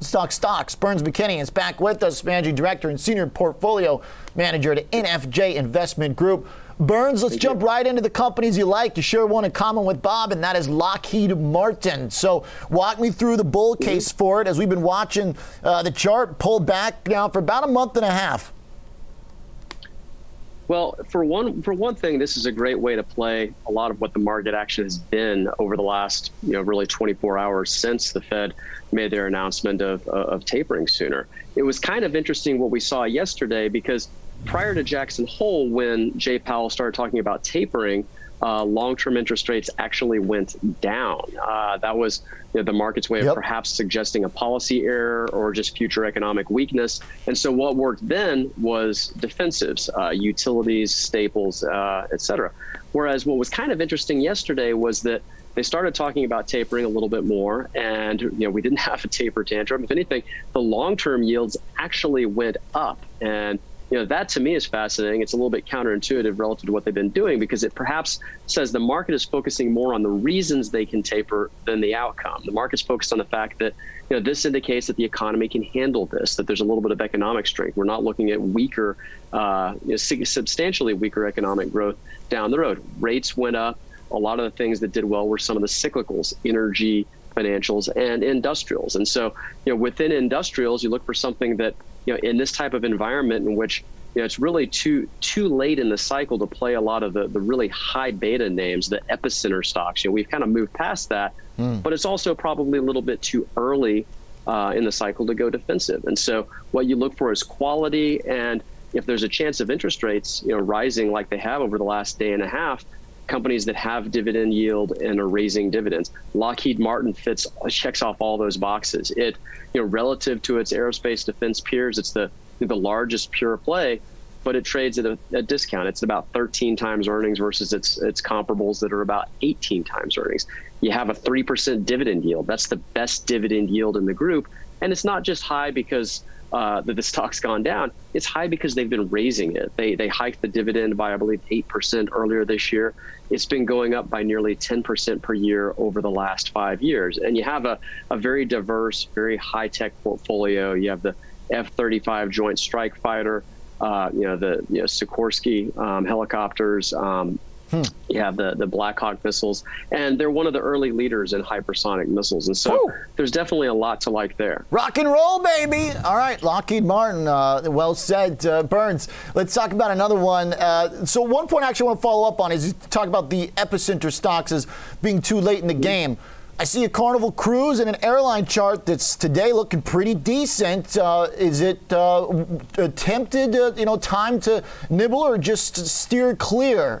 Stock Stocks. Burns McKinney is back with us, Managing Director and Senior Portfolio Manager at NFJ Investment Group. Burns, let's Thank jump you. right into the companies you like. You share one in common with Bob, and that is Lockheed Martin. So, walk me through the bull mm-hmm. case for it as we've been watching uh, the chart pull back now for about a month and a half. Well, for one for one thing, this is a great way to play a lot of what the market action has been over the last, you know, really 24 hours since the Fed made their announcement of, uh, of tapering sooner. It was kind of interesting what we saw yesterday because prior to Jackson Hole, when Jay Powell started talking about tapering, uh, long-term interest rates actually went down. Uh, that was you know, the market's way of yep. perhaps suggesting a policy error or just future economic weakness. And so what worked then was defensives, uh, utilities, staples, uh, et cetera. Whereas what was kind of interesting yesterday was that they started talking about tapering a little bit more, and you know we didn't have a taper tantrum. If anything, the long-term yields actually went up, and you know that to me is fascinating. It's a little bit counterintuitive relative to what they've been doing because it perhaps says the market is focusing more on the reasons they can taper than the outcome. The market's focused on the fact that you know this indicates that the economy can handle this, that there's a little bit of economic strength. We're not looking at weaker, uh, you know, substantially weaker economic growth down the road. Rates went up. A lot of the things that did well were some of the cyclicals, energy, financials, and industrials. And so, you know, within industrials, you look for something that you know, in this type of environment in which you know, it's really too too late in the cycle to play a lot of the, the really high beta names, the epicenter stocks. You know, we've kind of moved past that, mm. but it's also probably a little bit too early uh, in the cycle to go defensive. And so, what you look for is quality, and if there's a chance of interest rates, you know, rising like they have over the last day and a half, companies that have dividend yield and are raising dividends. Lockheed Martin fits checks off all those boxes. It, you know, relative to its aerospace defense peers, it's the the largest pure play, but it trades at a, a discount. It's about 13 times earnings versus its its comparables that are about 18 times earnings. You have a three percent dividend yield. That's the best dividend yield in the group, and it's not just high because uh, the stock's gone down, it's high because they've been raising it. They they hiked the dividend by I believe eight percent earlier this year. It's been going up by nearly ten percent per year over the last five years. And you have a, a very diverse, very high tech portfolio. You have the F-35 Joint Strike Fighter, uh, you know the you know, Sikorsky um, helicopters, um, Hmm. You have the, the Black Hawk missiles, and they're one of the early leaders in hypersonic missiles. And so Ooh. there's definitely a lot to like there. Rock and roll, baby. All right, Lockheed Martin. Uh, well said, uh, Burns. Let's talk about another one. Uh, so, one point I actually want to follow up on is you talk about the epicenter stocks as being too late in the game. I see a Carnival Cruise and an airline chart that's today looking pretty decent. Uh, is it uh, attempted, uh, you know, time to nibble or just steer clear?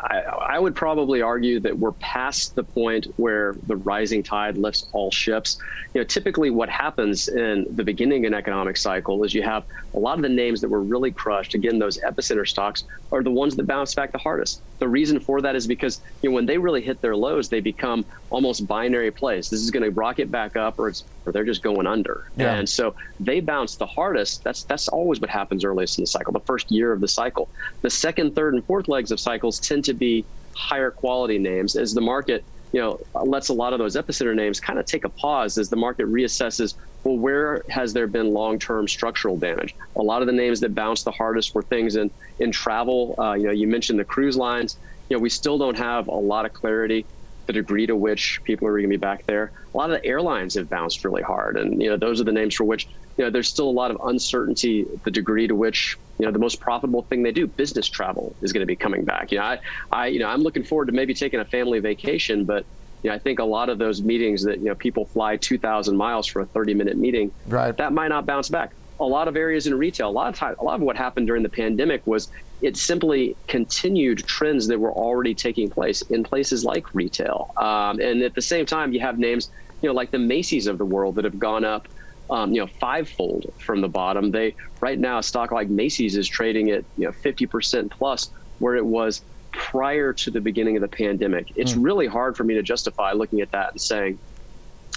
I, I, would probably argue that we're past the point where the rising tide lifts all ships. You know, typically what happens in the beginning of an economic cycle is you have a lot of the names that were really crushed. Again, those epicenter stocks are the ones that bounce back the hardest. The reason for that is because you know when they really hit their lows, they become almost binary plays. This is going to rocket back up, or it's or they're just going under. Yeah. And so they bounce the hardest. That's that's always what happens earliest in the cycle, the first year of the cycle. The second, third, and fourth legs of cycles tend to be higher quality names as the market you know lets a lot of those epicenter names kind of take a pause as the market reassesses well where has there been long-term structural damage? A lot of the names that bounced the hardest were things in in travel. Uh, you know you mentioned the cruise lines. You know we still don't have a lot of clarity the degree to which people are going to be back there a lot of the airlines have bounced really hard and you know those are the names for which you know there's still a lot of uncertainty the degree to which you know the most profitable thing they do business travel is going to be coming back you know i i you know i'm looking forward to maybe taking a family vacation but you know, I think a lot of those meetings that you know people fly 2,000 miles for a 30-minute meeting, right. that might not bounce back. A lot of areas in retail, a lot of time, a lot of what happened during the pandemic was it simply continued trends that were already taking place in places like retail. Um, and at the same time, you have names, you know, like the Macy's of the world that have gone up um, you know, fivefold from the bottom. They right now a stock like Macy's is trading at you know 50% plus where it was prior to the beginning of the pandemic. It's mm. really hard for me to justify looking at that and saying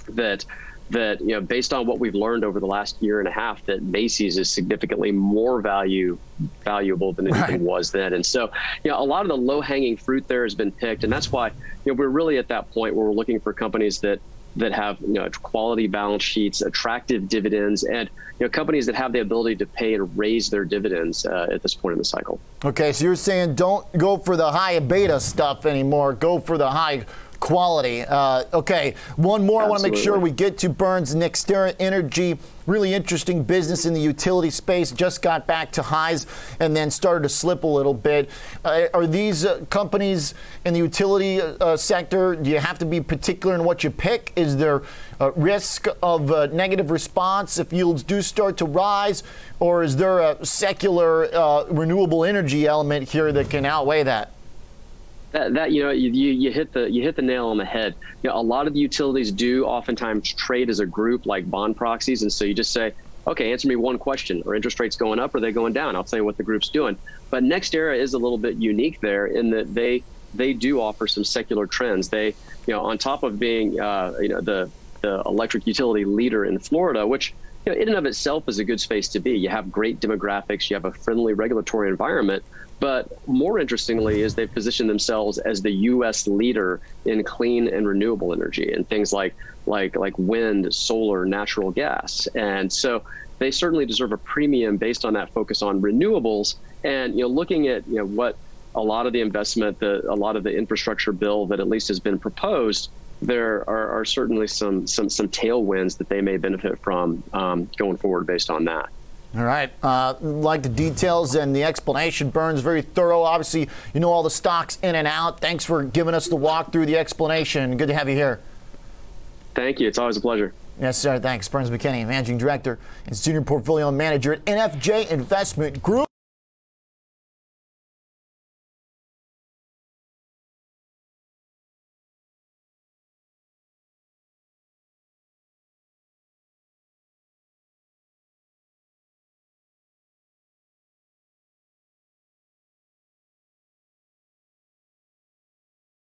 that that you know based on what we've learned over the last year and a half that Macy's is significantly more value valuable than anything right. was then and so you know a lot of the low hanging fruit there has been picked and that's why you know we're really at that point where we're looking for companies that that have you know quality balance sheets, attractive dividends, and you know companies that have the ability to pay and raise their dividends uh, at this point in the cycle. Okay, so you're saying don't go for the high beta stuff anymore. Go for the high quality. Uh, okay, one more. Absolutely. I want to make sure we get to Burns NextEra Energy. Really interesting business in the utility space. Just got back to highs and then started to slip a little bit. Uh, are these uh, companies in the utility uh, sector? Do you have to be particular in what you pick? Is there a risk of uh, negative response if yields do start to rise, or is there a secular uh, renewable energy element here that can outweigh that? That, that you know you, you hit the you hit the nail on the head. You know, a lot of the utilities do oftentimes trade as a group like bond proxies, and so you just say, okay, answer me one question: Are interest rates going up or are they going down? I'll tell you what the group's doing. But NextEra is a little bit unique there in that they they do offer some secular trends. They you know on top of being uh, you know the the electric utility leader in Florida, which you know, in and of itself is a good space to be. You have great demographics, you have a friendly regulatory environment, but more interestingly, is they've positioned themselves as the U.S. leader in clean and renewable energy and things like like like wind, solar, natural gas, and so they certainly deserve a premium based on that focus on renewables. And you know, looking at you know what a lot of the investment, the a lot of the infrastructure bill that at least has been proposed, there are, are certainly some some some tailwinds that they may benefit from um, going forward based on that. All right. Uh, like the details and the explanation, Burns, very thorough. Obviously, you know all the stocks in and out. Thanks for giving us the walk through the explanation. Good to have you here. Thank you. It's always a pleasure. Yes, sir. Thanks. Burns McKinney, Managing Director and Senior Portfolio Manager at NFJ Investment Group.